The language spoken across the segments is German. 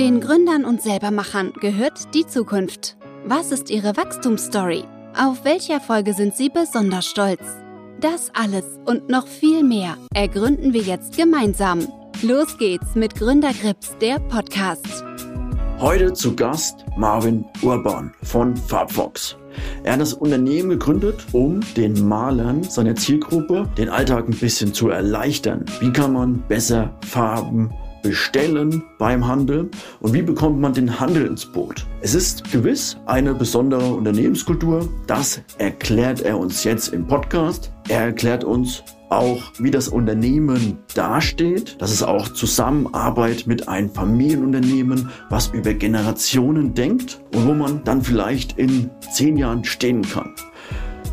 Den Gründern und Selbermachern gehört die Zukunft. Was ist ihre Wachstumsstory? Auf welche Erfolge sind sie besonders stolz? Das alles und noch viel mehr ergründen wir jetzt gemeinsam. Los geht's mit Gründergrips, der Podcast. Heute zu Gast Marvin Urban von Farbfox. Er hat das Unternehmen gegründet, um den Malern seiner Zielgruppe den Alltag ein bisschen zu erleichtern. Wie kann man besser Farben bestellen beim Handel und wie bekommt man den Handel ins Boot. Es ist gewiss eine besondere Unternehmenskultur. Das erklärt er uns jetzt im Podcast. Er erklärt uns auch, wie das Unternehmen dasteht, dass es auch Zusammenarbeit mit einem Familienunternehmen, was über Generationen denkt und wo man dann vielleicht in zehn Jahren stehen kann.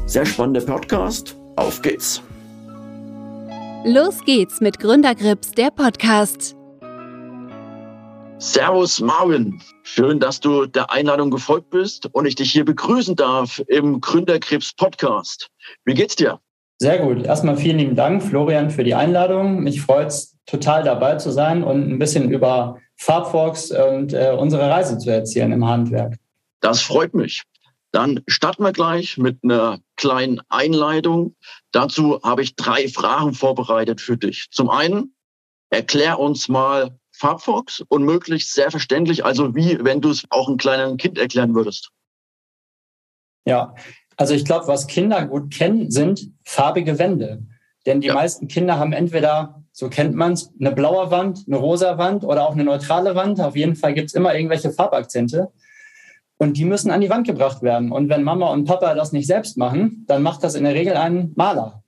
Sehr spannender Podcast. Auf geht's! Los geht's mit Gründergrips, der Podcast. Servus Marvin, schön, dass du der Einladung gefolgt bist und ich dich hier begrüßen darf im Gründerkrebs Podcast. Wie geht's dir? Sehr gut. Erstmal vielen lieben Dank, Florian, für die Einladung. Mich freut es total dabei zu sein und ein bisschen über Farbfox und äh, unsere Reise zu erzählen im Handwerk. Das freut mich. Dann starten wir gleich mit einer kleinen Einleitung. Dazu habe ich drei Fragen vorbereitet für dich. Zum einen, erklär uns mal, Farbfox und möglichst sehr verständlich, also wie wenn du es auch einem kleinen Kind erklären würdest. Ja, also ich glaube, was Kinder gut kennen, sind farbige Wände. Denn die ja. meisten Kinder haben entweder, so kennt man es, eine blaue Wand, eine rosa Wand oder auch eine neutrale Wand. Auf jeden Fall gibt es immer irgendwelche Farbakzente. Und die müssen an die Wand gebracht werden. Und wenn Mama und Papa das nicht selbst machen, dann macht das in der Regel ein Maler.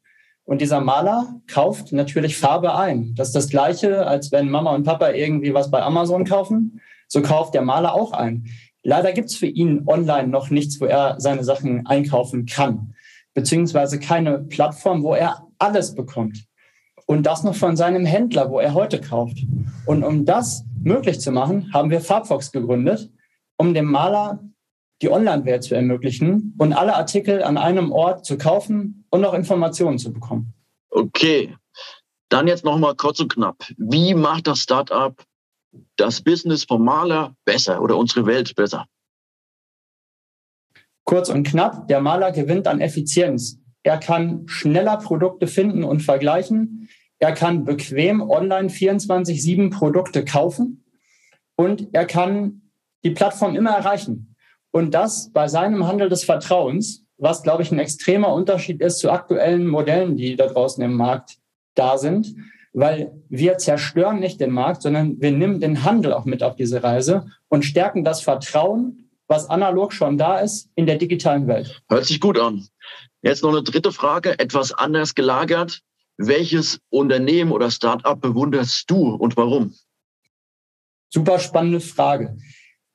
Und dieser Maler kauft natürlich Farbe ein. Das ist das Gleiche, als wenn Mama und Papa irgendwie was bei Amazon kaufen. So kauft der Maler auch ein. Leider gibt es für ihn online noch nichts, wo er seine Sachen einkaufen kann. Beziehungsweise keine Plattform, wo er alles bekommt. Und das noch von seinem Händler, wo er heute kauft. Und um das möglich zu machen, haben wir Farbfox gegründet, um dem Maler die Online-Welt zu ermöglichen und alle Artikel an einem Ort zu kaufen und noch Informationen zu bekommen. Okay, dann jetzt noch mal kurz und knapp. Wie macht das Startup das Business vom Maler besser oder unsere Welt besser? Kurz und knapp, der Maler gewinnt an Effizienz. Er kann schneller Produkte finden und vergleichen. Er kann bequem online 24-7 Produkte kaufen und er kann die Plattform immer erreichen. Und das bei seinem Handel des Vertrauens, was, glaube ich, ein extremer Unterschied ist zu aktuellen Modellen, die da draußen im Markt da sind, weil wir zerstören nicht den Markt, sondern wir nehmen den Handel auch mit auf diese Reise und stärken das Vertrauen, was analog schon da ist, in der digitalen Welt. Hört sich gut an. Jetzt noch eine dritte Frage, etwas anders gelagert. Welches Unternehmen oder Startup bewunderst du und warum? Super spannende Frage.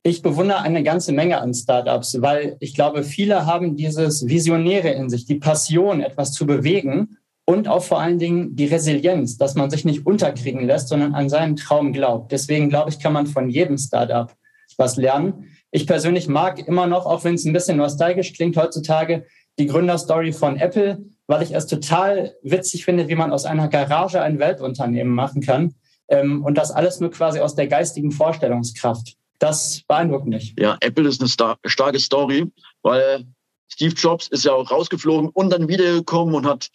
Ich bewundere eine ganze Menge an Startups, weil ich glaube, viele haben dieses Visionäre in sich, die Passion, etwas zu bewegen und auch vor allen Dingen die Resilienz, dass man sich nicht unterkriegen lässt, sondern an seinen Traum glaubt. Deswegen glaube ich, kann man von jedem Startup was lernen. Ich persönlich mag immer noch, auch wenn es ein bisschen nostalgisch klingt heutzutage, die Gründerstory von Apple, weil ich es total witzig finde, wie man aus einer Garage ein Weltunternehmen machen kann. Ähm, und das alles nur quasi aus der geistigen Vorstellungskraft das beeindruckt mich. Ja, Apple ist eine star starke Story, weil Steve Jobs ist ja auch rausgeflogen und dann wiedergekommen und hat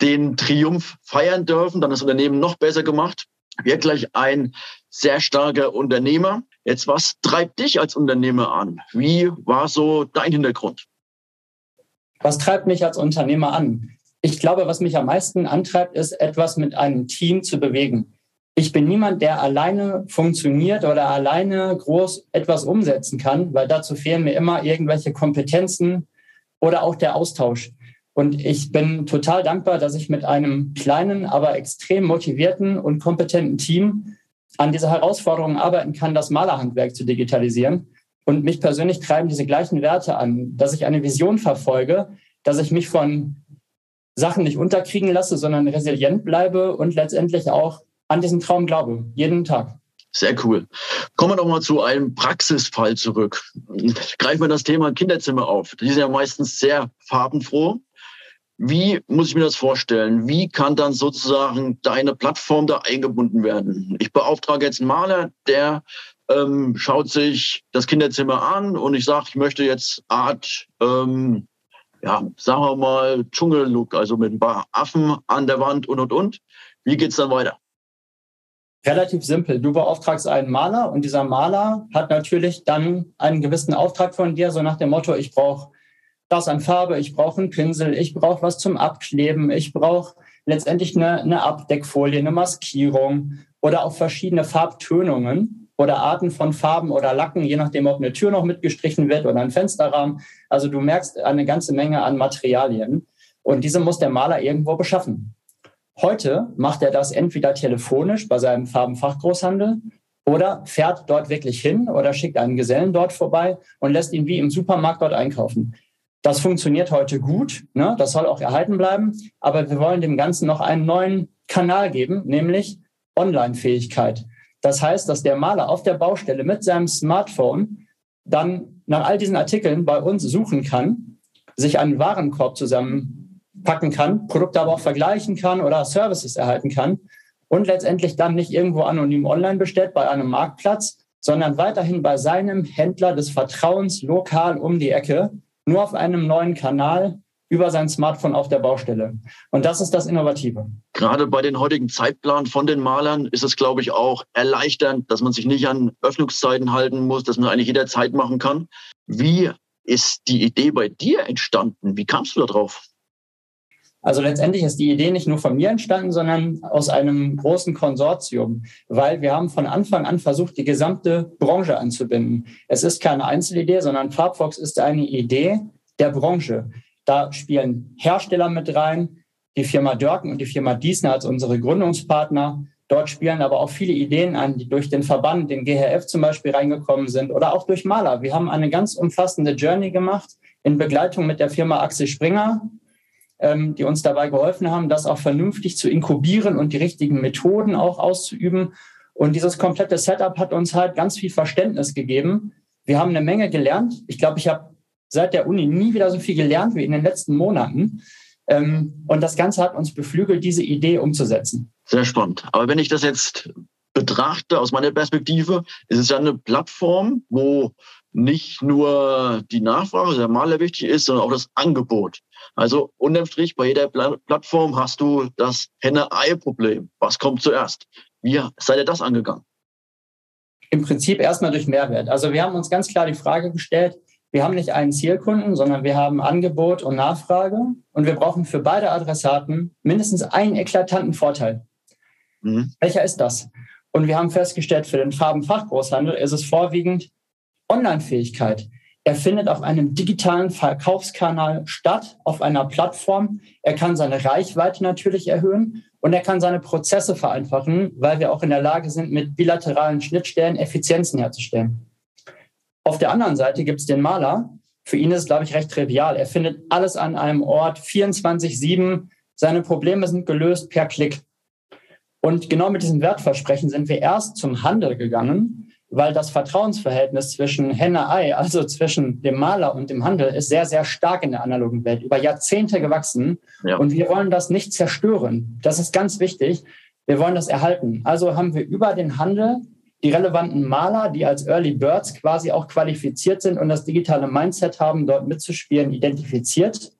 den Triumph feiern dürfen, dann das Unternehmen noch besser gemacht. Wirklich ein sehr starker Unternehmer. Jetzt, was treibt dich als Unternehmer an? Wie war so dein Hintergrund? Was treibt mich als Unternehmer an? Ich glaube, was mich am meisten antreibt, ist, etwas mit einem Team zu bewegen ich bin niemand, der alleine funktioniert oder alleine groß etwas umsetzen kann, weil dazu fehlen mir immer irgendwelche Kompetenzen oder auch der Austausch. Und ich bin total dankbar, dass ich mit einem kleinen, aber extrem motivierten und kompetenten Team an dieser Herausforderung arbeiten kann, das Malerhandwerk zu digitalisieren. Und mich persönlich treiben diese gleichen Werte an, dass ich eine Vision verfolge, dass ich mich von Sachen nicht unterkriegen lasse, sondern resilient bleibe und letztendlich auch an diesen Traum glaube, jeden Tag. Sehr cool. Kommen wir doch mal zu einem Praxisfall zurück. Greifen wir das Thema Kinderzimmer auf. Die sind ja meistens sehr farbenfroh. Wie muss ich mir das vorstellen? Wie kann dann sozusagen deine Plattform da eingebunden werden? Ich beauftrage jetzt einen Maler, der ähm, schaut sich das Kinderzimmer an und ich sage, ich möchte jetzt Art, ähm, ja, sagen wir mal, Dschungellook, also mit ein paar Affen an der Wand und und und. Wie geht's dann weiter? Relativ simpel. Du beauftragst einen Maler und dieser Maler hat natürlich dann einen gewissen Auftrag von dir, so nach dem Motto, ich brauche das an Farbe, ich brauche einen Pinsel, ich brauche was zum Abkleben, ich brauche letztendlich eine, eine Abdeckfolie, eine Maskierung oder auch verschiedene Farbtönungen oder Arten von Farben oder Lacken, je nachdem, ob eine Tür noch mitgestrichen wird oder ein Fensterrahmen. Also du merkst eine ganze Menge an Materialien und diese muss der Maler irgendwo beschaffen. Heute macht er das entweder telefonisch bei seinem Farbenfachgroßhandel oder fährt dort wirklich hin oder schickt einen Gesellen dort vorbei und lässt ihn wie im Supermarkt dort einkaufen. Das funktioniert heute gut, ne? das soll auch erhalten bleiben, aber wir wollen dem Ganzen noch einen neuen Kanal geben, nämlich Online-Fähigkeit. Das heißt, dass der Maler auf der Baustelle mit seinem Smartphone dann nach all diesen Artikeln bei uns suchen kann, sich einen Warenkorb zusammen packen kann, Produkte aber auch vergleichen kann oder Services erhalten kann und letztendlich dann nicht irgendwo anonym online bestellt bei einem Marktplatz, sondern weiterhin bei seinem Händler des Vertrauens lokal um die Ecke, nur auf einem neuen Kanal über sein Smartphone auf der Baustelle. Und das ist das Innovative. Gerade bei den heutigen Zeitplan von den Malern ist es, glaube ich, auch erleichternd, dass man sich nicht an Öffnungszeiten halten muss, dass man eigentlich jederzeit machen kann. Wie ist die Idee bei dir entstanden? Wie kamst du da drauf? Also letztendlich ist die Idee nicht nur von mir entstanden, sondern aus einem großen Konsortium, weil wir haben von Anfang an versucht, die gesamte Branche anzubinden. Es ist keine Einzelidee, sondern Farbfox ist eine Idee der Branche. Da spielen Hersteller mit rein, die Firma Dörken und die Firma Diesner als unsere Gründungspartner. Dort spielen aber auch viele Ideen an, die durch den Verband, den GHF zum Beispiel reingekommen sind oder auch durch Maler. Wir haben eine ganz umfassende Journey gemacht in Begleitung mit der Firma Axel Springer, ähm, die uns dabei geholfen haben, das auch vernünftig zu inkubieren und die richtigen Methoden auch auszuüben. Und dieses komplette Setup hat uns halt ganz viel Verständnis gegeben. Wir haben eine Menge gelernt. Ich glaube, ich habe seit der Uni nie wieder so viel gelernt wie in den letzten Monaten. Ähm, und das Ganze hat uns beflügelt, diese Idee umzusetzen. Sehr spannend. Aber wenn ich das jetzt betrachte aus meiner Perspektive, ist es ja eine Plattform, wo nicht nur die Nachfrage der Maler wichtig ist, sondern auch das Angebot. Also unterm Strich, bei jeder Plattform hast du das Henne-Ei-Problem. Was kommt zuerst? Wie seid ihr das angegangen? Im Prinzip erstmal durch Mehrwert. Also wir haben uns ganz klar die Frage gestellt, wir haben nicht einen Zielkunden, sondern wir haben Angebot und Nachfrage und wir brauchen für beide Adressaten mindestens einen eklatanten Vorteil. Mhm. Welcher ist das? Und wir haben festgestellt, für den Farbenfachgroßhandel ist es vorwiegend Online-Fähigkeit. Er findet auf einem digitalen Verkaufskanal statt, auf einer Plattform. Er kann seine Reichweite natürlich erhöhen und er kann seine Prozesse vereinfachen, weil wir auch in der Lage sind, mit bilateralen Schnittstellen Effizienzen herzustellen. Auf der anderen Seite gibt es den Maler. Für ihn ist es, glaube ich, recht trivial. Er findet alles an einem Ort 24-7. Seine Probleme sind gelöst per Klick. Und genau mit diesem Wertversprechen sind wir erst zum Handel gegangen weil das Vertrauensverhältnis zwischen Henne-Ei, also zwischen dem Maler und dem Handel, ist sehr, sehr stark in der analogen Welt, über Jahrzehnte gewachsen. Ja. Und wir wollen das nicht zerstören. Das ist ganz wichtig. Wir wollen das erhalten. Also haben wir über den Handel die relevanten Maler, die als Early Birds quasi auch qualifiziert sind und das digitale Mindset haben, dort mitzuspielen, identifiziert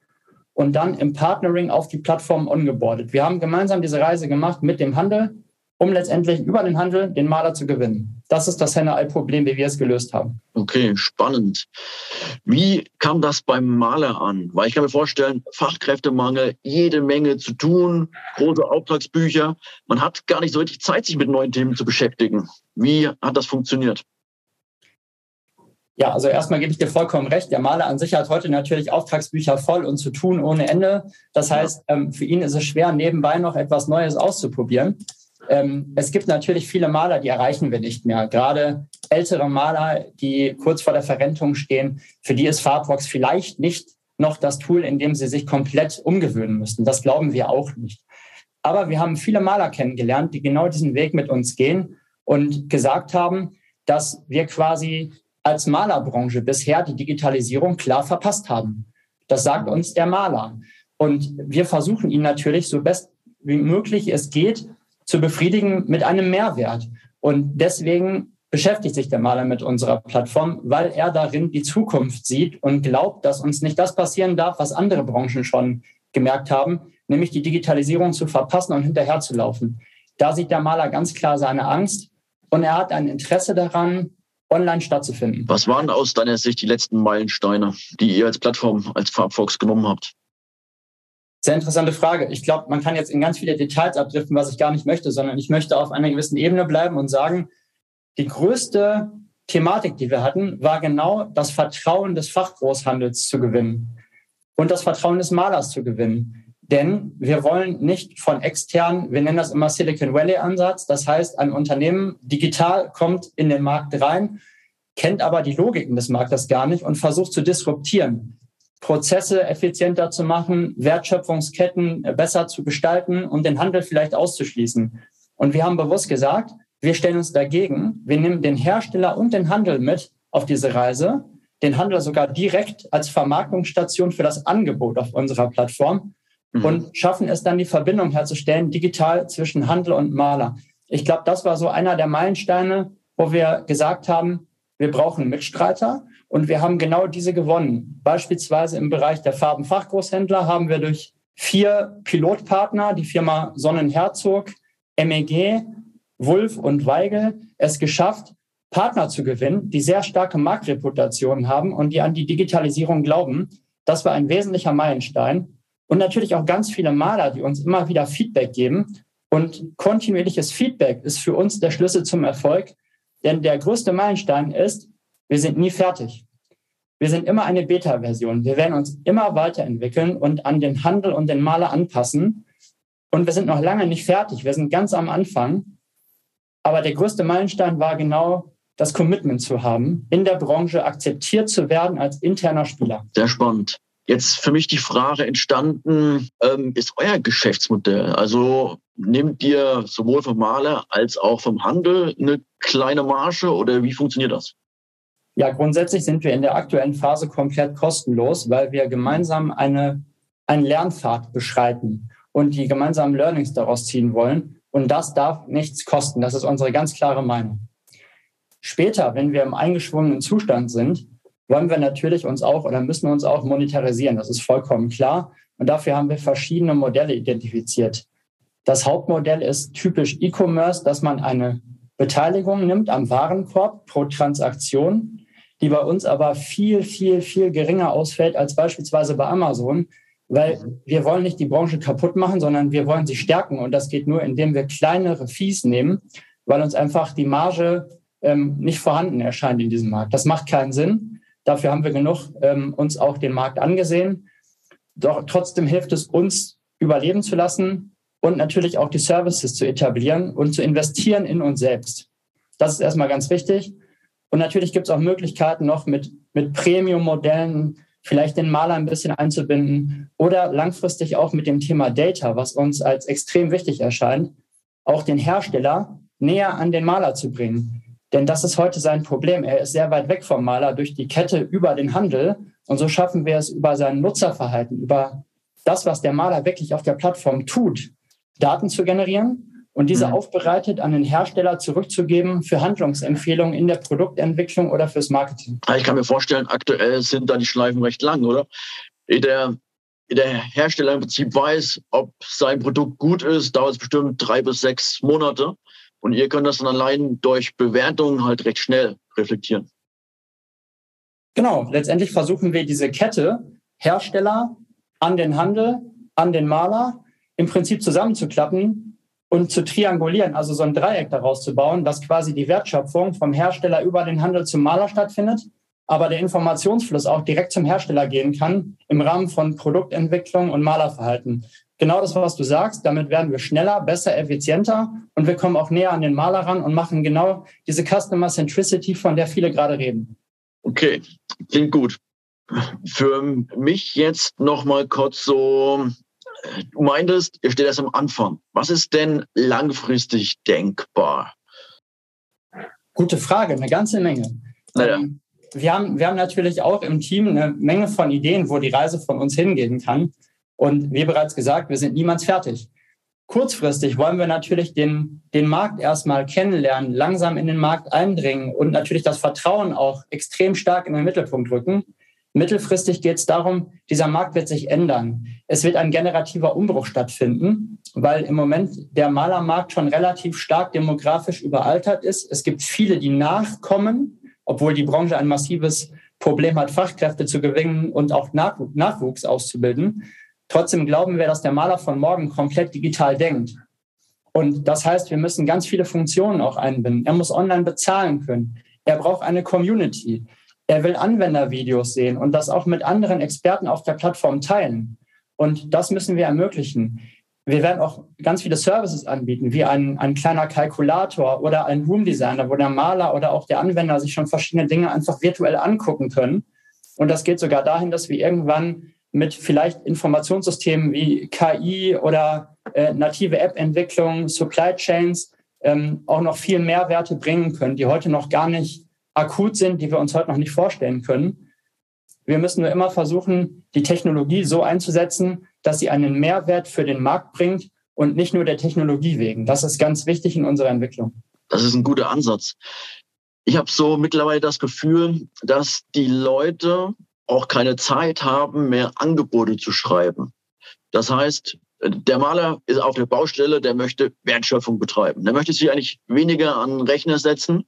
und dann im Partnering auf die Plattform ongeboardet. Wir haben gemeinsam diese Reise gemacht mit dem Handel, um letztendlich über den Handel den Maler zu gewinnen. Das ist das Henne-Ei-Problem, wie wir es gelöst haben. Okay, spannend. Wie kam das beim Maler an? Weil ich kann mir vorstellen, Fachkräftemangel, jede Menge zu tun, große Auftragsbücher. Man hat gar nicht so richtig Zeit, sich mit neuen Themen zu beschäftigen. Wie hat das funktioniert? Ja, also erstmal gebe ich dir vollkommen recht. Der Maler an sich hat heute natürlich Auftragsbücher voll und zu tun ohne Ende. Das heißt, ähm, für ihn ist es schwer, nebenbei noch etwas Neues auszuprobieren. Ähm, es gibt natürlich viele Maler, die erreichen wir nicht mehr. Gerade ältere Maler, die kurz vor der Verrentung stehen, für die ist Farbbox vielleicht nicht noch das Tool, in dem sie sich komplett umgewöhnen müssen. Das glauben wir auch nicht. Aber wir haben viele Maler kennengelernt, die genau diesen Weg mit uns gehen und gesagt haben, dass wir quasi als Malerbranche bisher die Digitalisierung klar verpasst haben. Das sagt uns der Maler. Und wir versuchen ihn natürlich so best wie möglich es geht zu befriedigen mit einem Mehrwert. Und deswegen beschäftigt sich der Maler mit unserer Plattform, weil er darin die Zukunft sieht und glaubt, dass uns nicht das passieren darf, was andere Branchen schon gemerkt haben, nämlich die Digitalisierung zu verpassen und hinterherzulaufen. Da sieht der Maler ganz klar seine Angst und er hat ein Interesse daran, online stattzufinden. Was waren aus deiner Sicht die letzten Meilensteine, die ihr als Plattform, als Farbfox genommen habt? Sehr interessante Frage. Ich glaube, man kann jetzt in ganz viele Details abdriften, was ich gar nicht möchte, sondern ich möchte auf einer gewissen Ebene bleiben und sagen, die größte Thematik, die wir hatten, war genau das Vertrauen des Fachgroßhandels zu gewinnen und das Vertrauen des Malers zu gewinnen. Denn wir wollen nicht von extern, wir nennen das immer Silicon Valley Ansatz. Das heißt, ein Unternehmen digital kommt in den Markt rein, kennt aber die Logiken des Marktes gar nicht und versucht zu disruptieren. Prozesse effizienter zu machen, Wertschöpfungsketten besser zu gestalten und den Handel vielleicht auszuschließen. Und wir haben bewusst gesagt, wir stellen uns dagegen. Wir nehmen den Hersteller und den Handel mit auf diese Reise, den Handel sogar direkt als Vermarktungsstation für das Angebot auf unserer Plattform mhm. und schaffen es dann, die Verbindung herzustellen, digital zwischen Handel und Maler. Ich glaube, das war so einer der Meilensteine, wo wir gesagt haben, wir brauchen Mitstreiter und wir haben genau diese gewonnen. Beispielsweise im Bereich der Farbenfachgroßhändler haben wir durch vier Pilotpartner, die Firma Sonnenherzog, MEG Wulf und Weigel es geschafft, Partner zu gewinnen, die sehr starke Marktreputation haben und die an die Digitalisierung glauben. Das war ein wesentlicher Meilenstein. Und natürlich auch ganz viele Maler, die uns immer wieder Feedback geben. Und kontinuierliches Feedback ist für uns der Schlüssel zum Erfolg. Denn der größte Meilenstein ist, wir sind nie fertig. Wir sind immer eine Beta-Version. Wir werden uns immer weiterentwickeln und an den Handel und den Maler anpassen. Und wir sind noch lange nicht fertig. Wir sind ganz am Anfang. Aber der größte Meilenstein war genau das Commitment zu haben, in der Branche akzeptiert zu werden als interner Spieler. Sehr spannend. Jetzt für mich die Frage entstanden, ähm, ist euer Geschäftsmodell? Also nehmt ihr sowohl vom Maler als auch vom Handel eine kleine Marge oder wie funktioniert das? Ja, grundsätzlich sind wir in der aktuellen Phase komplett kostenlos, weil wir gemeinsam eine, einen Lernpfad beschreiten und die gemeinsamen Learnings daraus ziehen wollen. Und das darf nichts kosten. Das ist unsere ganz klare Meinung. Später, wenn wir im eingeschwungenen Zustand sind, wollen wir natürlich uns auch oder müssen uns auch monetarisieren. Das ist vollkommen klar. Und dafür haben wir verschiedene Modelle identifiziert. Das Hauptmodell ist typisch E-Commerce, dass man eine Beteiligung nimmt am Warenkorb pro Transaktion, die bei uns aber viel, viel, viel geringer ausfällt als beispielsweise bei Amazon, weil wir wollen nicht die Branche kaputt machen, sondern wir wollen sie stärken. Und das geht nur, indem wir kleinere Fees nehmen, weil uns einfach die Marge ähm, nicht vorhanden erscheint in diesem Markt. Das macht keinen Sinn. Dafür haben wir genug ähm, uns auch den Markt angesehen. Doch trotzdem hilft es uns, überleben zu lassen und natürlich auch die Services zu etablieren und zu investieren in uns selbst. Das ist erstmal ganz wichtig. Und natürlich gibt es auch Möglichkeiten noch mit, mit Premium-Modellen, vielleicht den Maler ein bisschen einzubinden oder langfristig auch mit dem Thema Data, was uns als extrem wichtig erscheint, auch den Hersteller näher an den Maler zu bringen. Denn das ist heute sein Problem. Er ist sehr weit weg vom Maler durch die Kette über den Handel. Und so schaffen wir es über sein Nutzerverhalten, über das, was der Maler wirklich auf der Plattform tut, Daten zu generieren und diese mhm. aufbereitet an den Hersteller zurückzugeben für Handlungsempfehlungen in der Produktentwicklung oder fürs Marketing. Ich kann mir vorstellen, aktuell sind da die Schleifen recht lang, oder? Der, der Hersteller im Prinzip weiß, ob sein Produkt gut ist, dauert es bestimmt drei bis sechs Monate. Und ihr könnt das dann allein durch Bewertungen halt recht schnell reflektieren. Genau, letztendlich versuchen wir diese Kette Hersteller an den Handel, an den Maler im Prinzip zusammenzuklappen und zu triangulieren, also so ein Dreieck daraus zu bauen, dass quasi die Wertschöpfung vom Hersteller über den Handel zum Maler stattfindet, aber der Informationsfluss auch direkt zum Hersteller gehen kann im Rahmen von Produktentwicklung und Malerverhalten. Genau das, was du sagst, damit werden wir schneller, besser, effizienter und wir kommen auch näher an den Maler ran und machen genau diese Customer Centricity, von der viele gerade reden. Okay, klingt gut. Für mich jetzt noch mal kurz so Du meintest, ihr steht erst am Anfang. Was ist denn langfristig denkbar? Gute Frage, eine ganze Menge. Naja. Ähm, wir, haben, wir haben natürlich auch im Team eine Menge von Ideen, wo die Reise von uns hingehen kann. Und wie bereits gesagt, wir sind niemals fertig. kurzfristig wollen wir natürlich den, den Markt erstmal kennenlernen, langsam in den Markt eindringen und natürlich das Vertrauen auch extrem stark in den Mittelpunkt rücken. Mittelfristig geht es darum, dieser Markt wird sich ändern. Es wird ein generativer Umbruch stattfinden, weil im Moment der Malermarkt schon relativ stark demografisch überaltert ist. Es gibt viele, die nachkommen, obwohl die Branche ein massives Problem hat, Fachkräfte zu gewinnen und auch Nachwuchs auszubilden. Trotzdem glauben wir, dass der Maler von morgen komplett digital denkt. Und das heißt, wir müssen ganz viele Funktionen auch einbinden. Er muss online bezahlen können. Er braucht eine Community. Er will Anwendervideos sehen und das auch mit anderen Experten auf der Plattform teilen. Und das müssen wir ermöglichen. Wir werden auch ganz viele Services anbieten, wie ein, ein kleiner Kalkulator oder ein Room Designer, wo der Maler oder auch der Anwender sich schon verschiedene Dinge einfach virtuell angucken können. Und das geht sogar dahin, dass wir irgendwann mit vielleicht Informationssystemen wie KI oder äh, native App-Entwicklung, Supply Chains ähm, auch noch viel Mehrwerte bringen können, die heute noch gar nicht akut sind, die wir uns heute noch nicht vorstellen können. Wir müssen nur immer versuchen, die Technologie so einzusetzen, dass sie einen Mehrwert für den Markt bringt und nicht nur der Technologie wegen. Das ist ganz wichtig in unserer Entwicklung. Das ist ein guter Ansatz. Ich habe so mittlerweile das Gefühl, dass die Leute auch keine Zeit haben, mehr Angebote zu schreiben. Das heißt, der Maler ist auf der Baustelle, der möchte Wertschöpfung betreiben. Der möchte sich eigentlich weniger an Rechner setzen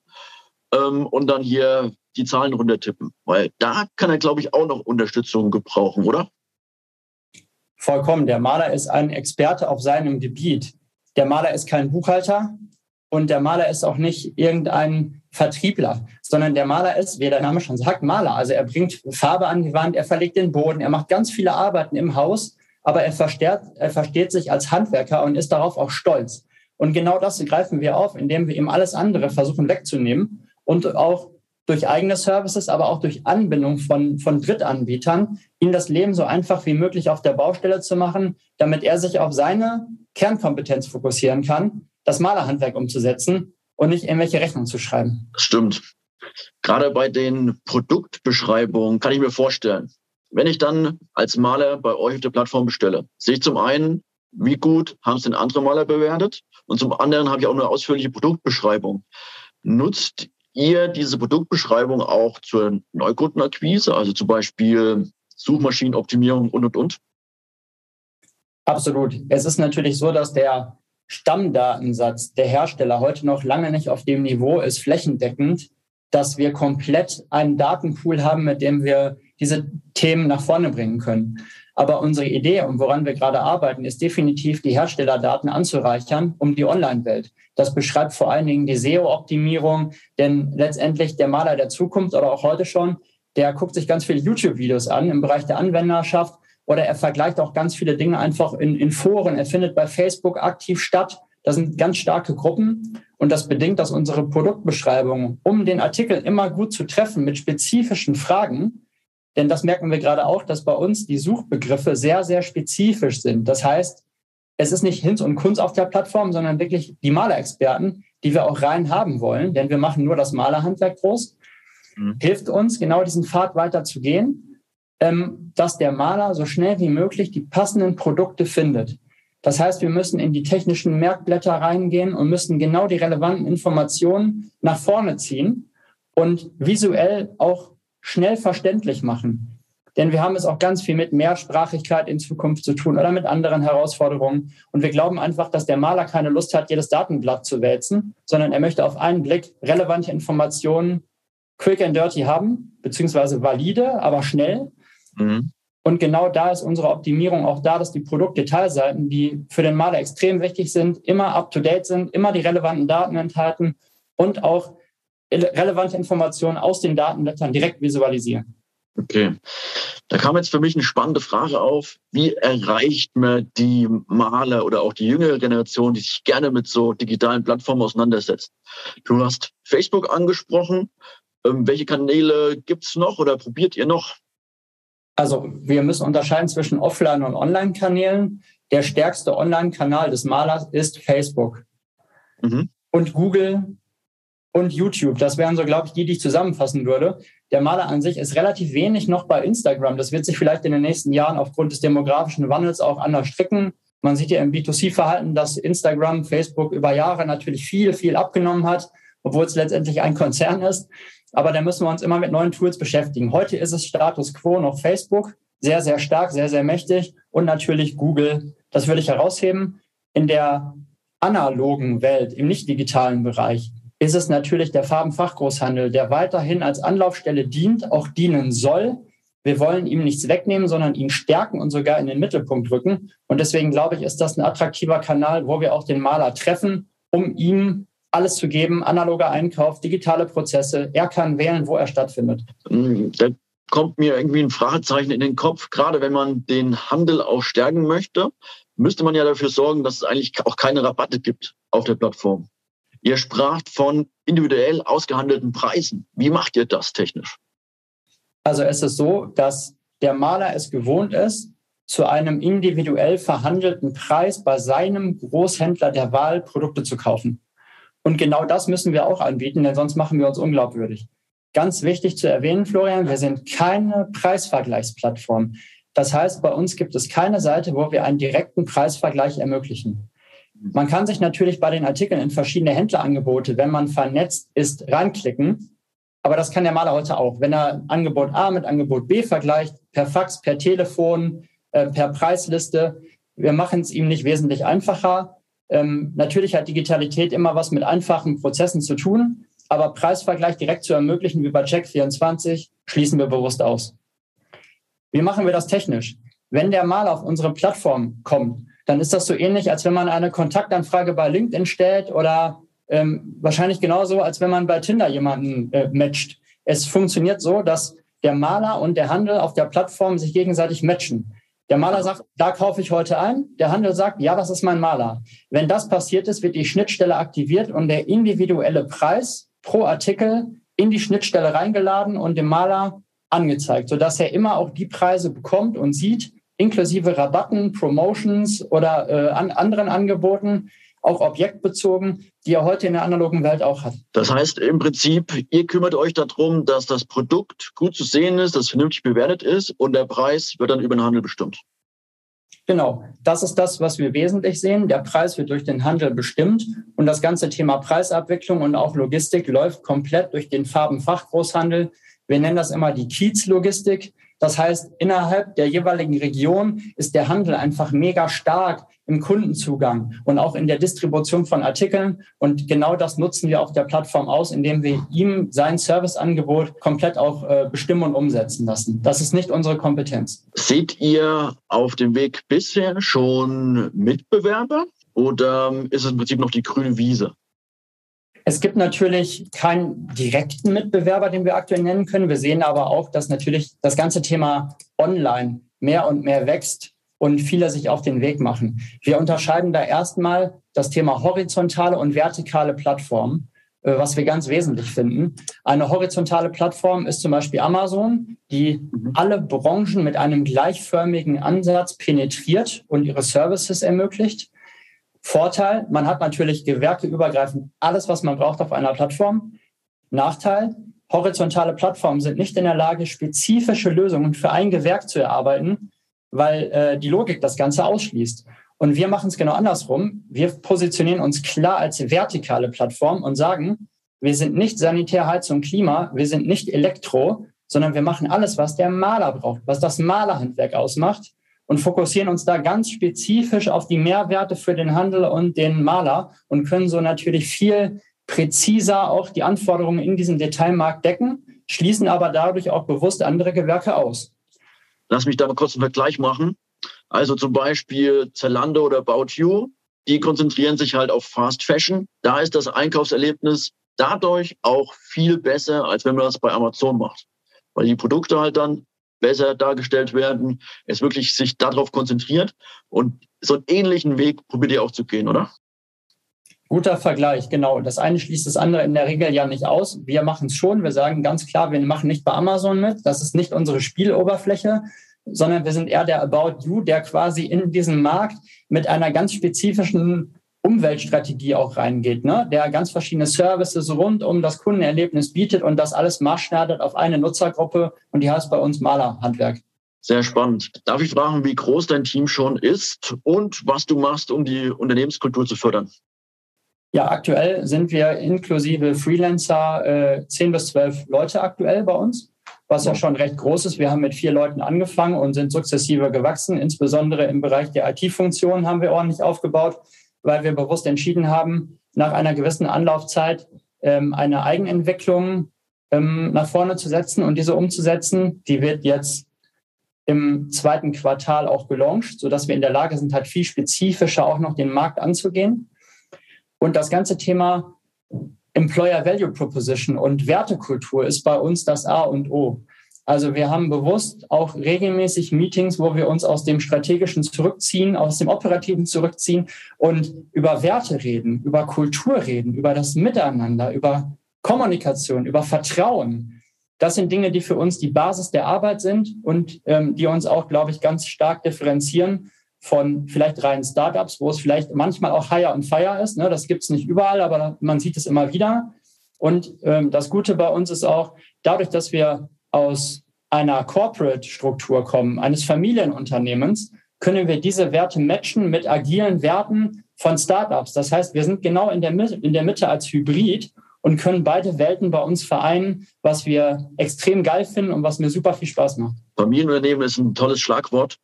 ähm, und dann hier die Zahlen runtertippen. Weil da kann er, glaube ich, auch noch Unterstützung gebrauchen, oder? Vollkommen. Der Maler ist ein Experte auf seinem Gebiet. Der Maler ist kein Buchhalter und der Maler ist auch nicht irgendein Vertriebler, sondern der Maler ist, wie der Name schon sagt, Maler. Also er bringt Farbe an die Wand, er verlegt den Boden, er macht ganz viele Arbeiten im Haus, aber er versteht, er versteht sich als Handwerker und ist darauf auch stolz. Und genau das greifen wir auf, indem wir ihm alles andere versuchen wegzunehmen und auch durch eigene Services, aber auch durch Anbindung von, von Drittanbietern, ihm das Leben so einfach wie möglich auf der Baustelle zu machen, damit er sich auf seine Kernkompetenz fokussieren kann, das Malerhandwerk umzusetzen und nicht irgendwelche Rechnungen zu schreiben. Stimmt. Gerade bei den Produktbeschreibungen kann ich mir vorstellen, wenn ich dann als Maler bei euch auf der Plattform bestelle, sehe ich zum einen, wie gut haben es denn andere Maler bewertet und zum anderen habe ich auch eine ausführliche Produktbeschreibung. Nutzt ihr diese Produktbeschreibung auch zur Neukundenakquise, also zum Beispiel Suchmaschinenoptimierung und, und, und? Absolut. Es ist natürlich so, dass der Stammdatensatz der Hersteller heute noch lange nicht auf dem Niveau ist, flächendeckend, dass wir komplett einen Datenpool haben, mit dem wir diese Themen nach vorne bringen können. Aber unsere Idee und woran wir gerade arbeiten, ist definitiv, die Herstellerdaten anzureichern um die Online-Welt. Das beschreibt vor allen Dingen die SEO-Optimierung, denn letztendlich der Maler der Zukunft oder auch heute schon, der guckt sich ganz viele YouTube-Videos an im Bereich der Anwenderschaft oder er vergleicht auch ganz viele Dinge einfach in, in Foren. Er findet bei Facebook aktiv statt. Das sind ganz starke Gruppen und das bedingt, dass unsere Produktbeschreibung, um den Artikel immer gut zu treffen mit spezifischen Fragen, denn das merken wir gerade auch, dass bei uns die Suchbegriffe sehr, sehr spezifisch sind. Das heißt, es ist nicht Hinz und Kunst auf der Plattform, sondern wirklich die Malerexperten, die wir auch rein haben wollen, denn wir machen nur das Malerhandwerk groß, mhm. hilft uns, genau diesen Pfad weiter zu gehen, ähm, dass der Maler so schnell wie möglich die passenden Produkte findet. Das heißt, wir müssen in die technischen Merkblätter reingehen und müssen genau die relevanten Informationen nach vorne ziehen und visuell auch schnell verständlich machen. Denn wir haben es auch ganz viel mit Mehrsprachigkeit in Zukunft zu tun oder mit anderen Herausforderungen. Und wir glauben einfach, dass der Maler keine Lust hat, jedes Datenblatt zu wälzen, sondern er möchte auf einen Blick relevante Informationen quick and dirty haben, beziehungsweise valide, aber schnell. Mhm. Und genau da ist unsere Optimierung auch da, dass die Produktdetailseiten, die für den Maler extrem wichtig sind, immer up-to-date sind, immer die relevanten Daten enthalten und auch relevante Informationen aus den Datenblättern direkt visualisieren. Okay. Da kam jetzt für mich eine spannende Frage auf. Wie erreicht man die Maler oder auch die jüngere Generation, die sich gerne mit so digitalen Plattformen auseinandersetzt? Du hast Facebook angesprochen. Ähm, welche Kanäle gibt es noch oder probiert ihr noch? Also wir müssen unterscheiden zwischen Offline- und Online-Kanälen. Der stärkste Online-Kanal des Malers ist Facebook. Mhm. Und Google und YouTube. Das wären so, glaube ich, die, die ich zusammenfassen würde. Der Maler an sich ist relativ wenig noch bei Instagram. Das wird sich vielleicht in den nächsten Jahren aufgrund des demografischen Wandels auch anders stricken. Man sieht ja im B2C-Verhalten, dass Instagram, Facebook über Jahre natürlich viel, viel abgenommen hat, obwohl es letztendlich ein Konzern ist. Aber da müssen wir uns immer mit neuen Tools beschäftigen. Heute ist es Status quo noch Facebook, sehr, sehr stark, sehr, sehr mächtig und natürlich Google. Das würde ich herausheben. In der analogen Welt, im nicht digitalen Bereich, ist es natürlich der Farbenfachgroßhandel, der weiterhin als Anlaufstelle dient, auch dienen soll. Wir wollen ihm nichts wegnehmen, sondern ihn stärken und sogar in den Mittelpunkt rücken. Und deswegen glaube ich, ist das ein attraktiver Kanal, wo wir auch den Maler treffen, um ihm alles zu geben, analoger Einkauf, digitale Prozesse. Er kann wählen, wo er stattfindet. Mm, da kommt mir irgendwie ein Fragezeichen in den Kopf. Gerade wenn man den Handel auch stärken möchte, müsste man ja dafür sorgen, dass es eigentlich auch keine Rabatte gibt auf der Plattform. Ihr spracht von individuell ausgehandelten Preisen. Wie macht ihr das technisch? Also es ist so, dass der Maler es gewohnt ist, zu einem individuell verhandelten Preis bei seinem Großhändler der Wahl Produkte zu kaufen. Und genau das müssen wir auch anbieten, denn sonst machen wir uns unglaubwürdig. Ganz wichtig zu erwähnen, Florian, wir sind keine Preisvergleichsplattform. Das heißt, bei uns gibt es keine Seite, wo wir einen direkten Preisvergleich ermöglichen. Man kann sich natürlich bei den Artikeln in verschiedene Händlerangebote, wenn man vernetzt ist, reinklicken. Aber das kann der Maler heute auch. Wenn er Angebot A mit Angebot B vergleicht, per Fax, per Telefon, äh, per Preisliste, wir machen es ihm nicht wesentlich einfacher. Ähm, natürlich hat Digitalität immer was mit einfachen Prozessen zu tun, aber Preisvergleich direkt zu ermöglichen wie bei Check24 schließen wir bewusst aus. Wie machen wir das technisch? Wenn der Maler auf unsere Plattform kommt, dann ist das so ähnlich, als wenn man eine Kontaktanfrage bei LinkedIn stellt oder ähm, wahrscheinlich genauso, als wenn man bei Tinder jemanden äh, matcht. Es funktioniert so, dass der Maler und der Handel auf der Plattform sich gegenseitig matchen. Der Maler sagt, da kaufe ich heute ein. Der Handel sagt, ja, das ist mein Maler. Wenn das passiert ist, wird die Schnittstelle aktiviert und der individuelle Preis pro Artikel in die Schnittstelle reingeladen und dem Maler angezeigt, sodass er immer auch die Preise bekommt und sieht, inklusive Rabatten, Promotions oder äh, an anderen Angeboten, auch objektbezogen, die er heute in der analogen Welt auch hat. Das heißt im Prinzip, ihr kümmert euch darum, dass das Produkt gut zu sehen ist, dass vernünftig bewertet ist und der Preis wird dann über den Handel bestimmt. Genau, das ist das, was wir wesentlich sehen. Der Preis wird durch den Handel bestimmt und das ganze Thema Preisabwicklung und auch Logistik läuft komplett durch den Farbenfachgroßhandel. Wir nennen das immer die Kiez-Logistik. Das heißt, innerhalb der jeweiligen Region ist der Handel einfach mega stark im Kundenzugang und auch in der Distribution von Artikeln. Und genau das nutzen wir auf der Plattform aus, indem wir ihm sein Serviceangebot komplett auch äh, bestimmen und umsetzen lassen. Das ist nicht unsere Kompetenz. Seht ihr auf dem Weg bisher schon Mitbewerber oder ist es im Prinzip noch die grüne Wiese? Es gibt natürlich keinen direkten Mitbewerber, den wir aktuell nennen können. Wir sehen aber auch, dass natürlich das ganze Thema Online mehr und mehr wächst und viele sich auf den Weg machen. Wir unterscheiden da erstmal das Thema horizontale und vertikale Plattformen, äh, was wir ganz wesentlich finden. Eine horizontale Plattform ist zum Beispiel Amazon, die mhm. alle Branchen mit einem gleichförmigen Ansatz penetriert und ihre Services ermöglicht. Vorteil, man hat natürlich gewerkeübergreifend alles, was man braucht auf einer Plattform. Nachteil, horizontale Plattformen sind nicht in der Lage, spezifische Lösungen für ein Gewerk zu erarbeiten, weil äh, die Logik das Ganze ausschließt. Und wir machen es genau andersrum. Wir positionieren uns klar als vertikale Plattform und sagen, wir sind nicht Sanitär, Heizung, Klima, wir sind nicht Elektro, sondern wir machen alles, was der Maler braucht, was das Malerhandwerk ausmacht und fokussieren uns da ganz spezifisch auf die Mehrwerte für den Handel und den Maler und können so natürlich viel präziser auch die Anforderungen in diesem Detailmarkt decken, schließen aber dadurch auch bewusst andere Gewerke aus. Lass mich da mal kurz einen Vergleich machen. Also zum Beispiel Zalando oder About You, die konzentrieren sich halt auf Fast Fashion. Da ist das Einkaufserlebnis dadurch auch viel besser, als wenn man das bei Amazon macht. Weil die Produkte halt dann besser dargestellt werden, es wirklich sich darauf konzentriert und so einen ähnlichen Weg probiert ihr auch zu gehen, oder? Guter Vergleich, genau. Das eine schließt das andere in der Regel ja nicht aus. Wir machen es schon. Wir sagen ganz klar, wir machen nicht bei Amazon mit. Das ist nicht unsere Spieloberfläche, sondern wir sind eher der About You, der quasi in diesen Markt mit einer ganz spezifischen Umweltstrategie auch reingeht, ne? der ganz verschiedene Services rund um das Kundenerlebnis bietet und das alles maßschneidert auf eine Nutzergruppe und die heißt bei uns Malerhandwerk. Sehr spannend. Darf ich fragen, wie groß dein Team schon ist und was du machst, um die Unternehmenskultur zu fördern? Ja, aktuell sind wir inklusive Freelancer äh, 10 bis 12 Leute aktuell bei uns, was ja schon recht groß ist. Wir haben mit vier Leuten angefangen und sind sukzessive gewachsen. Insbesondere im Bereich der IT-Funktionen haben wir ordentlich aufgebaut, weil wir bewusst entschieden haben, nach einer gewissen Anlaufzeit ähm, eine Eigenentwicklung ähm, nach vorne zu setzen und diese umzusetzen. Die wird jetzt im zweiten Quartal auch gelauncht, sodass wir in der Lage sind, halt viel spezifischer auch noch den Markt anzugehen. Und das ganze Thema Employer Value Proposition und Wertekultur ist bei uns das A und O. Also wir haben bewusst auch regelmäßig Meetings, wo wir uns aus dem Strategischen zurückziehen, aus dem Operativen zurückziehen und über Werte reden, über Kultur reden, über das Miteinander, über Kommunikation, über Vertrauen. Das sind Dinge, die für uns die Basis der Arbeit sind und ähm, die uns auch, glaube ich, ganz stark differenzieren von vielleicht reinen Startups, wo es vielleicht manchmal auch Hire und Fire ist. Ne? Das gibt es nicht überall, aber man sieht es immer wieder. Und ähm, das Gute bei uns ist auch, dadurch, dass wir aus einer Corporate-Struktur kommen, eines Familienunternehmens, können wir diese Werte matchen mit agilen Werten von Startups. Das heißt, wir sind genau in der, Mitte, in der Mitte als Hybrid und können beide Welten bei uns vereinen, was wir extrem geil finden und was mir super viel Spaß macht. Familienunternehmen ist ein tolles Schlagwort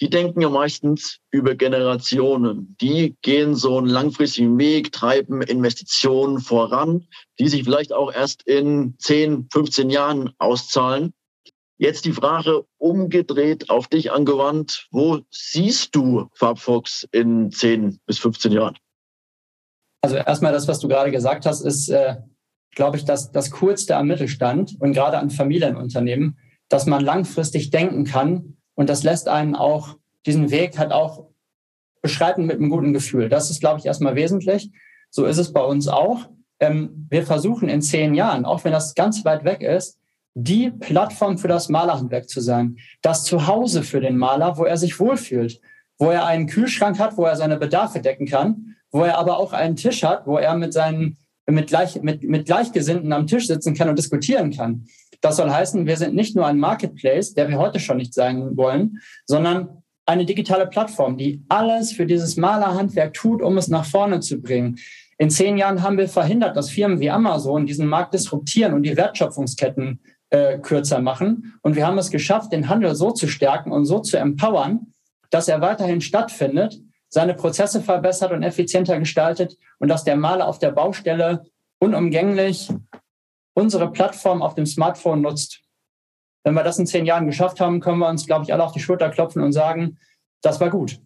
die denken ja meistens über Generationen. Die gehen so einen langfristigen Weg, treiben Investitionen voran, die sich vielleicht auch erst in 10, 15 Jahren auszahlen. Jetzt die Frage umgedreht auf dich angewandt. Wo siehst du Farbfox in 10 bis 15 Jahren? Also erstmal das, was du gerade gesagt hast, ist, äh, glaube ich, das, das Coolste am Mittelstand und gerade an Familienunternehmen, dass man langfristig denken kann und das lässt einen auch diesen Weg halt auch beschreiten mit einem guten Gefühl. Das ist, glaube ich, erstmal wesentlich. So ist es bei uns auch. Ähm, wir versuchen in zehn Jahren, auch wenn das ganz weit weg ist, die Plattform für das Malerhandwerk zu sein. Das Zuhause für den Maler, wo er sich wohlfühlt, wo er einen Kühlschrank hat, wo er seine Bedarfe decken kann, wo er aber auch einen Tisch hat, wo er mit seinen mit, gleich, mit, mit Gleichgesinnten am Tisch sitzen kann und diskutieren kann. Das soll heißen, wir sind nicht nur ein Marketplace, der wir heute schon nicht sein wollen, sondern eine digitale Plattform, die alles für dieses Malerhandwerk tut, um es nach vorne zu bringen. In zehn Jahren haben wir verhindert, dass Firmen wie Amazon diesen Markt disruptieren und die Wertschöpfungsketten äh, kürzer machen. Und wir haben es geschafft, den Handel so zu stärken und so zu empowern, dass er weiterhin stattfindet, seine Prozesse verbessert und effizienter gestaltet und dass der Maler auf der Baustelle unumgänglich unsere Plattform auf dem Smartphone nutzt. Wenn wir das in zehn Jahren geschafft haben, können wir uns, glaube ich, alle auf die Schulter klopfen und sagen, das war gut.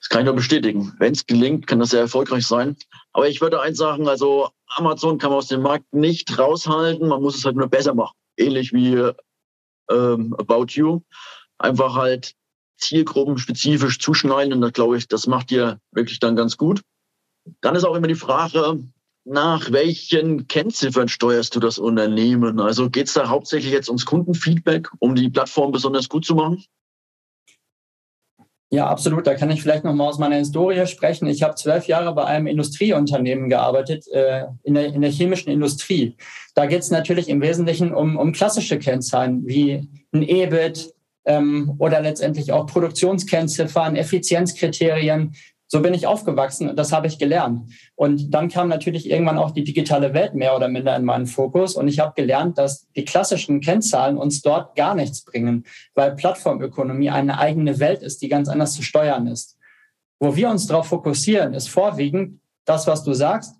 Das kann ich nur bestätigen. Wenn es gelingt, kann das sehr erfolgreich sein. Aber ich würde eins sagen, also Amazon kann man aus dem Markt nicht raushalten, man muss es halt nur besser machen. Ähnlich wie ähm, About You. Einfach halt zielgruppenspezifisch zuschneiden und da glaube ich, das macht ihr wirklich dann ganz gut. Dann ist auch immer die Frage, nach welchen Kennziffern steuerst du das Unternehmen? Also geht es da hauptsächlich jetzt ums Kundenfeedback, um die Plattform besonders gut zu machen? Ja, absolut. Da kann ich vielleicht noch mal aus meiner Historie sprechen. Ich habe zwölf Jahre bei einem Industrieunternehmen gearbeitet, äh, in, der, in der chemischen Industrie. Da geht es natürlich im Wesentlichen um, um klassische Kennzahlen wie ein EBIT ähm, oder letztendlich auch Produktionskennziffern, Effizienzkriterien, so bin ich aufgewachsen und das habe ich gelernt. Und dann kam natürlich irgendwann auch die digitale Welt mehr oder minder in meinen Fokus und ich habe gelernt, dass die klassischen Kennzahlen uns dort gar nichts bringen, weil Plattformökonomie eine eigene Welt ist, die ganz anders zu steuern ist. Wo wir uns darauf fokussieren, ist vorwiegend das, was du sagst,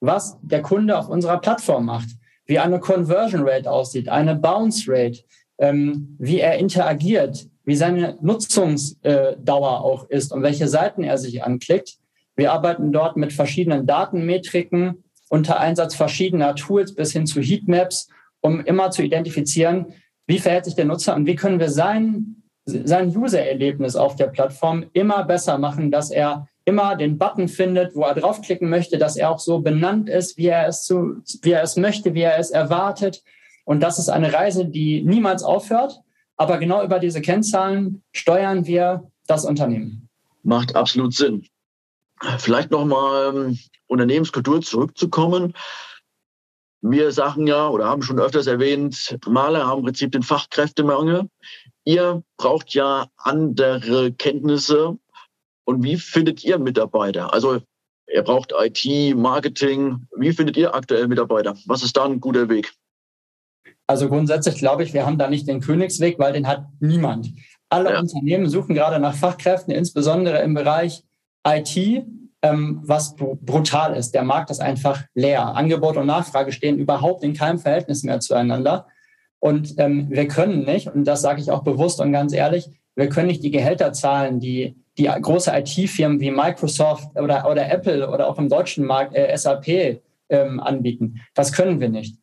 was der Kunde auf unserer Plattform macht, wie eine Conversion Rate aussieht, eine Bounce Rate, ähm, wie er interagiert, wie seine Nutzungsdauer auch ist und welche Seiten er sich anklickt. Wir arbeiten dort mit verschiedenen Datenmetriken unter Einsatz verschiedener Tools bis hin zu Heatmaps, um immer zu identifizieren, wie verhält sich der Nutzer und wie können wir sein, sein User-Erlebnis auf der Plattform immer besser machen, dass er immer den Button findet, wo er draufklicken möchte, dass er auch so benannt ist, wie er es, zu, wie er es möchte, wie er es erwartet. Und das ist eine Reise, die niemals aufhört. Aber genau über diese Kennzahlen steuern wir das Unternehmen. Macht absolut Sinn. Vielleicht nochmal ähm, Unternehmenskultur zurückzukommen. Wir sagen ja oder haben schon öfters erwähnt, Maler haben im Prinzip den Fachkräftemangel. Ihr braucht ja andere Kenntnisse. Und wie findet ihr Mitarbeiter? Also ihr braucht IT, Marketing. Wie findet ihr aktuell Mitarbeiter? Was ist da ein guter Weg? Also grundsätzlich glaube ich, wir haben da nicht den Königsweg, weil den hat niemand. Alle ja. Unternehmen suchen gerade nach Fachkräften, insbesondere im Bereich IT, ähm, was brutal ist. Der Markt ist einfach leer. Angebot und Nachfrage stehen überhaupt in keinem Verhältnis mehr zueinander. Und ähm, wir können nicht, und das sage ich auch bewusst und ganz ehrlich, wir können nicht die Gehälter zahlen, die die große IT-Firmen wie Microsoft oder, oder Apple oder auch im deutschen Markt äh, SAP ähm, anbieten. Das können wir nicht.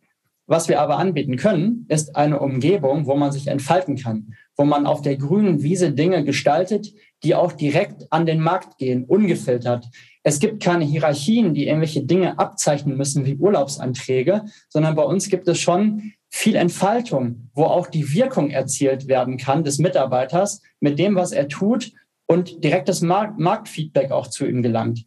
Was wir aber anbieten können, ist eine Umgebung, wo man sich entfalten kann, wo man auf der grünen Wiese Dinge gestaltet, die auch direkt an den Markt gehen, ungefiltert. Es gibt keine Hierarchien, die irgendwelche Dinge abzeichnen müssen wie Urlaubsanträge, sondern bei uns gibt es schon viel Entfaltung, wo auch die Wirkung erzielt werden kann des Mitarbeiters mit dem, was er tut und direktes Markt Marktfeedback auch zu ihm gelangt.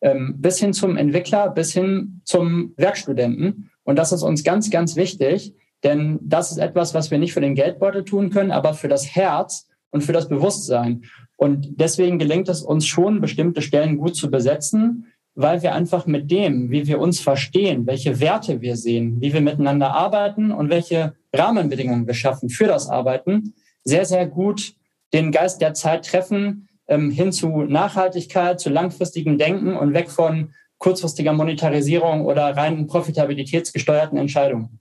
Ähm, bis hin zum Entwickler, bis hin zum Werkstudenten. Und das ist uns ganz, ganz wichtig, denn das ist etwas, was wir nicht für den Geldbeutel tun können, aber für das Herz und für das Bewusstsein. Und deswegen gelingt es uns schon, bestimmte Stellen gut zu besetzen, weil wir einfach mit dem, wie wir uns verstehen, welche Werte wir sehen, wie wir miteinander arbeiten und welche Rahmenbedingungen wir schaffen für das Arbeiten, sehr, sehr gut den Geist der Zeit treffen, ähm, hin zu Nachhaltigkeit, zu langfristigem Denken und weg von kurzfristiger Monetarisierung oder rein profitabilitätsgesteuerten Entscheidungen.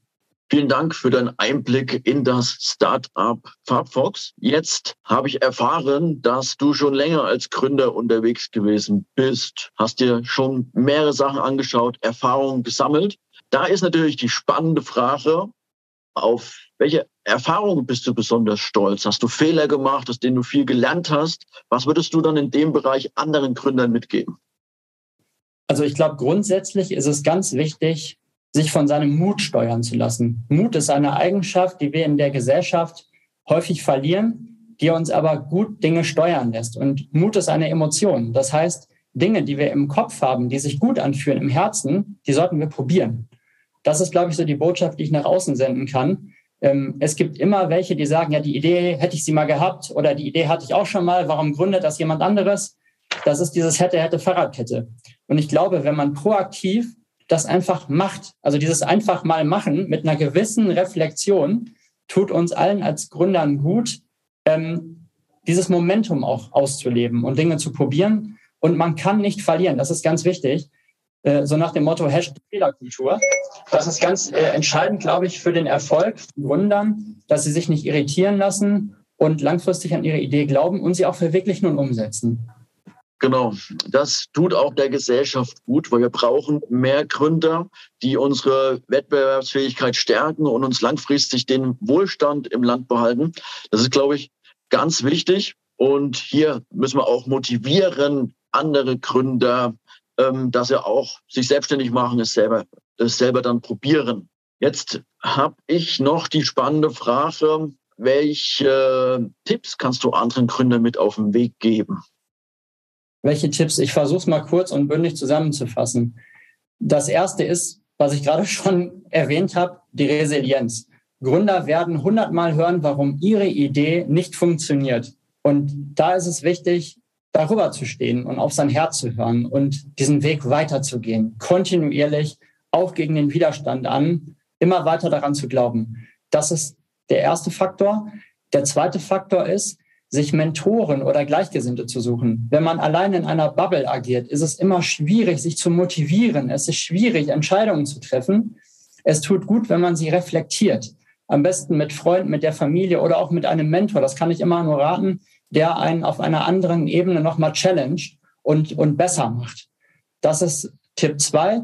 Vielen Dank für deinen Einblick in das Startup Farbfox. Jetzt habe ich erfahren, dass du schon länger als Gründer unterwegs gewesen bist, hast dir schon mehrere Sachen angeschaut, Erfahrungen gesammelt. Da ist natürlich die spannende Frage, auf welche Erfahrungen bist du besonders stolz? Hast du Fehler gemacht, aus denen du viel gelernt hast? Was würdest du dann in dem Bereich anderen Gründern mitgeben? Also ich glaube, grundsätzlich ist es ganz wichtig, sich von seinem Mut steuern zu lassen. Mut ist eine Eigenschaft, die wir in der Gesellschaft häufig verlieren, die uns aber gut Dinge steuern lässt. Und Mut ist eine Emotion. Das heißt, Dinge, die wir im Kopf haben, die sich gut anfühlen im Herzen, die sollten wir probieren. Das ist, glaube ich, so die Botschaft, die ich nach außen senden kann. Ähm, es gibt immer welche, die sagen, ja, die Idee hätte ich sie mal gehabt oder die Idee hatte ich auch schon mal. Warum gründet das jemand anderes? Das ist dieses hätte, hätte Fahrradkette. Und ich glaube, wenn man proaktiv das einfach macht, also dieses einfach mal machen mit einer gewissen Reflexion, tut uns allen als Gründern gut, ähm, dieses Momentum auch auszuleben und Dinge zu probieren. Und man kann nicht verlieren, das ist ganz wichtig. Äh, so nach dem Motto Hashtag Fehlerkultur. Das ist ganz äh, entscheidend, glaube ich, für den Erfolg von Gründern, dass sie sich nicht irritieren lassen und langfristig an ihre Idee glauben und sie auch verwirklichen und umsetzen. Genau, das tut auch der Gesellschaft gut, weil wir brauchen mehr Gründer, die unsere Wettbewerbsfähigkeit stärken und uns langfristig den Wohlstand im Land behalten. Das ist, glaube ich, ganz wichtig. Und hier müssen wir auch motivieren, andere Gründer, ähm, dass sie auch sich selbstständig machen, es selber, es selber dann probieren. Jetzt habe ich noch die spannende Frage, welche Tipps kannst du anderen Gründern mit auf den Weg geben? Welche Tipps? Ich versuche es mal kurz und bündig zusammenzufassen. Das erste ist, was ich gerade schon erwähnt habe, die Resilienz. Gründer werden hundertmal hören, warum ihre Idee nicht funktioniert. Und da ist es wichtig, darüber zu stehen und auf sein Herz zu hören und diesen Weg weiterzugehen, kontinuierlich, auch gegen den Widerstand an, immer weiter daran zu glauben. Das ist der erste Faktor. Der zweite Faktor ist, sich Mentoren oder Gleichgesinnte zu suchen. Wenn man allein in einer Bubble agiert, ist es immer schwierig, sich zu motivieren. Es ist schwierig, Entscheidungen zu treffen. Es tut gut, wenn man sie reflektiert. Am besten mit Freunden, mit der Familie oder auch mit einem Mentor. Das kann ich immer nur raten, der einen auf einer anderen Ebene nochmal challenged und, und besser macht. Das ist Tipp zwei.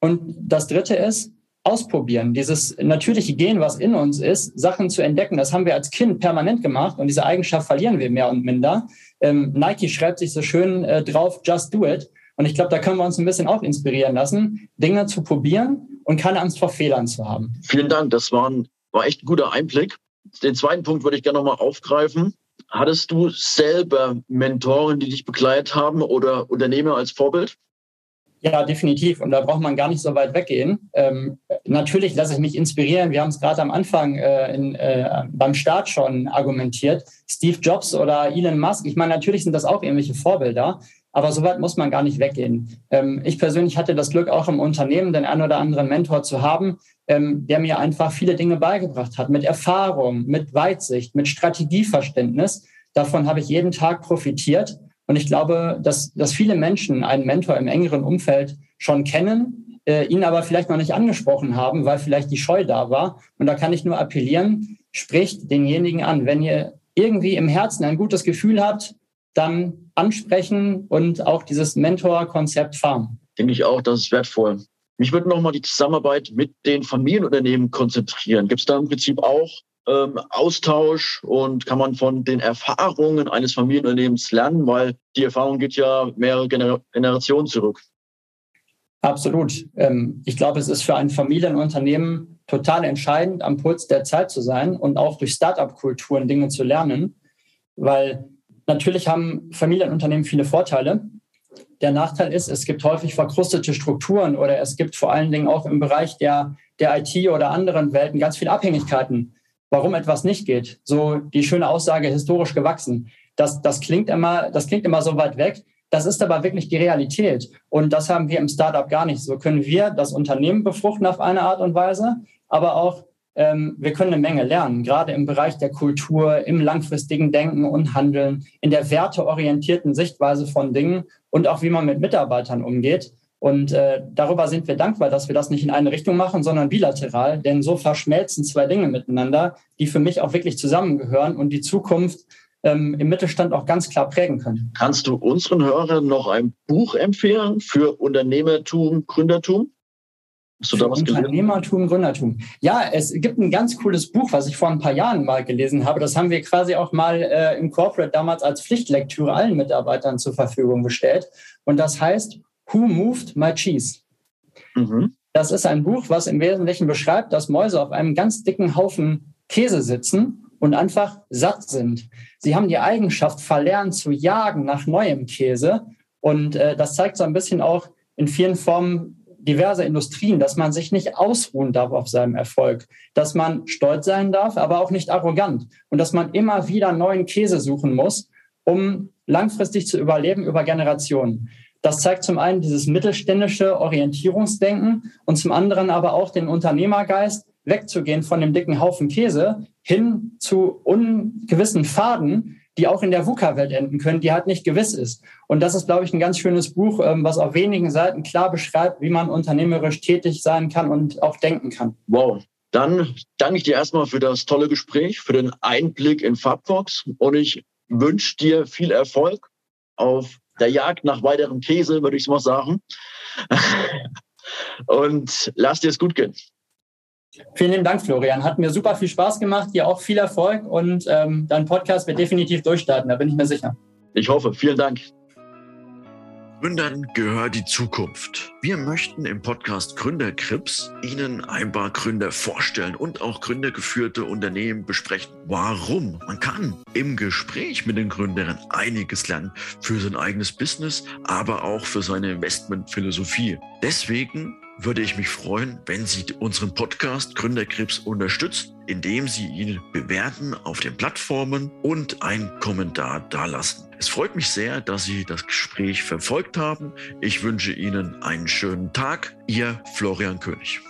Und das dritte ist, ausprobieren, dieses natürliche Gehen, was in uns ist, Sachen zu entdecken. Das haben wir als Kind permanent gemacht und diese Eigenschaft verlieren wir mehr und minder. Ähm, Nike schreibt sich so schön äh, drauf, just do it. Und ich glaube, da können wir uns ein bisschen auch inspirieren lassen, Dinge zu probieren und keine Angst vor Fehlern zu haben. Vielen Dank, das war, ein, war echt ein guter Einblick. Den zweiten Punkt würde ich gerne nochmal aufgreifen. Hattest du selber Mentoren, die dich begleitet haben oder Unternehmer als Vorbild? Ja, definitiv. Und da braucht man gar nicht so weit weggehen. Ähm, natürlich lasse ich mich inspirieren. Wir haben es gerade am Anfang äh, in, äh, beim Start schon argumentiert. Steve Jobs oder Elon Musk. Ich meine, natürlich sind das auch irgendwelche Vorbilder. Aber so weit muss man gar nicht weggehen. Ähm, ich persönlich hatte das Glück, auch im Unternehmen den einen oder anderen Mentor zu haben, ähm, der mir einfach viele Dinge beigebracht hat, mit Erfahrung, mit Weitsicht, mit Strategieverständnis. Davon habe ich jeden Tag profitiert. Und ich glaube, dass, dass viele Menschen einen Mentor im engeren Umfeld schon kennen, äh, ihn aber vielleicht noch nicht angesprochen haben, weil vielleicht die Scheu da war. Und da kann ich nur appellieren, spricht denjenigen an. Wenn ihr irgendwie im Herzen ein gutes Gefühl habt, dann ansprechen und auch dieses Mentor-Konzept fahren. Denke ich auch, das ist wertvoll. Mich würde nochmal die Zusammenarbeit mit den Familienunternehmen konzentrieren. Gibt es da im Prinzip auch ähm, Austausch und kann man von den Erfahrungen eines Familienunternehmens lernen, weil die Erfahrung geht ja mehrere Gener Generationen zurück. Absolut. Ähm, ich glaube, es ist für ein Familienunternehmen total entscheidend, am Puls der Zeit zu sein und auch durch Startup-Kulturen Dinge zu lernen, weil natürlich haben Familienunternehmen viele Vorteile. Der Nachteil ist, es gibt häufig verkrustete Strukturen oder es gibt vor allen Dingen auch im Bereich der, der IT oder anderen Welten ganz viele Abhängigkeiten warum etwas nicht geht. So die schöne Aussage historisch gewachsen. Das, das klingt immer, das klingt immer so weit weg. Das ist aber wirklich die Realität. Und das haben wir im Startup gar nicht. So können wir das Unternehmen befruchten auf eine Art und Weise, aber auch ähm, wir können eine Menge lernen, gerade im Bereich der Kultur, im langfristigen Denken und Handeln, in der werteorientierten Sichtweise von Dingen und auch wie man mit Mitarbeitern umgeht. Und äh, darüber sind wir dankbar, dass wir das nicht in eine Richtung machen, sondern bilateral, denn so verschmelzen zwei Dinge miteinander, die für mich auch wirklich zusammengehören und die Zukunft ähm, im Mittelstand auch ganz klar prägen können. Kannst du unseren Hörern noch ein Buch empfehlen für Unternehmertum, Gründertum? Hast du da was Unternehmertum, Gründertum. Ja, es gibt ein ganz cooles Buch, was ich vor ein paar Jahren mal gelesen habe. Das haben wir quasi auch mal äh, im Corporate damals als Pflichtlektüre allen Mitarbeitern zur Verfügung gestellt. Und das heißt Who Moved My Cheese? Mhm. Das ist ein Buch, was im Wesentlichen beschreibt, dass Mäuse auf einem ganz dicken Haufen Käse sitzen und einfach satt sind. Sie haben die Eigenschaft verlernt zu jagen nach neuem Käse. Und äh, das zeigt so ein bisschen auch in vielen Formen diverser Industrien, dass man sich nicht ausruhen darf auf seinem Erfolg, dass man stolz sein darf, aber auch nicht arrogant und dass man immer wieder neuen Käse suchen muss, um langfristig zu überleben über Generationen. Das zeigt zum einen dieses mittelständische Orientierungsdenken und zum anderen aber auch den Unternehmergeist, wegzugehen von dem dicken Haufen Käse hin zu ungewissen Faden, die auch in der VUCA-Welt enden können, die halt nicht gewiss ist. Und das ist, glaube ich, ein ganz schönes Buch, ähm, was auf wenigen Seiten klar beschreibt, wie man unternehmerisch tätig sein kann und auch denken kann. Wow. Dann danke ich dir erstmal für das tolle Gespräch, für den Einblick in Fabfox und ich wünsche dir viel Erfolg auf der Jagd nach weiterem Käse, würde ich mal sagen. Und lass dir es gut gehen. Vielen lieben Dank, Florian. Hat mir super viel Spaß gemacht. Dir auch viel Erfolg und ähm, dein Podcast wird definitiv durchstarten, da bin ich mir sicher. Ich hoffe. Vielen Dank. Gründern gehört die Zukunft. Wir möchten im Podcast Gründerkrips Ihnen ein paar Gründer vorstellen und auch gründergeführte Unternehmen besprechen. Warum? Man kann im Gespräch mit den Gründern einiges lernen für sein eigenes Business, aber auch für seine Investmentphilosophie. Deswegen würde ich mich freuen, wenn Sie unseren Podcast Gründerkrebs unterstützen, indem Sie ihn bewerten auf den Plattformen und einen Kommentar dalassen. Es freut mich sehr, dass Sie das Gespräch verfolgt haben. Ich wünsche Ihnen einen schönen Tag. Ihr Florian König.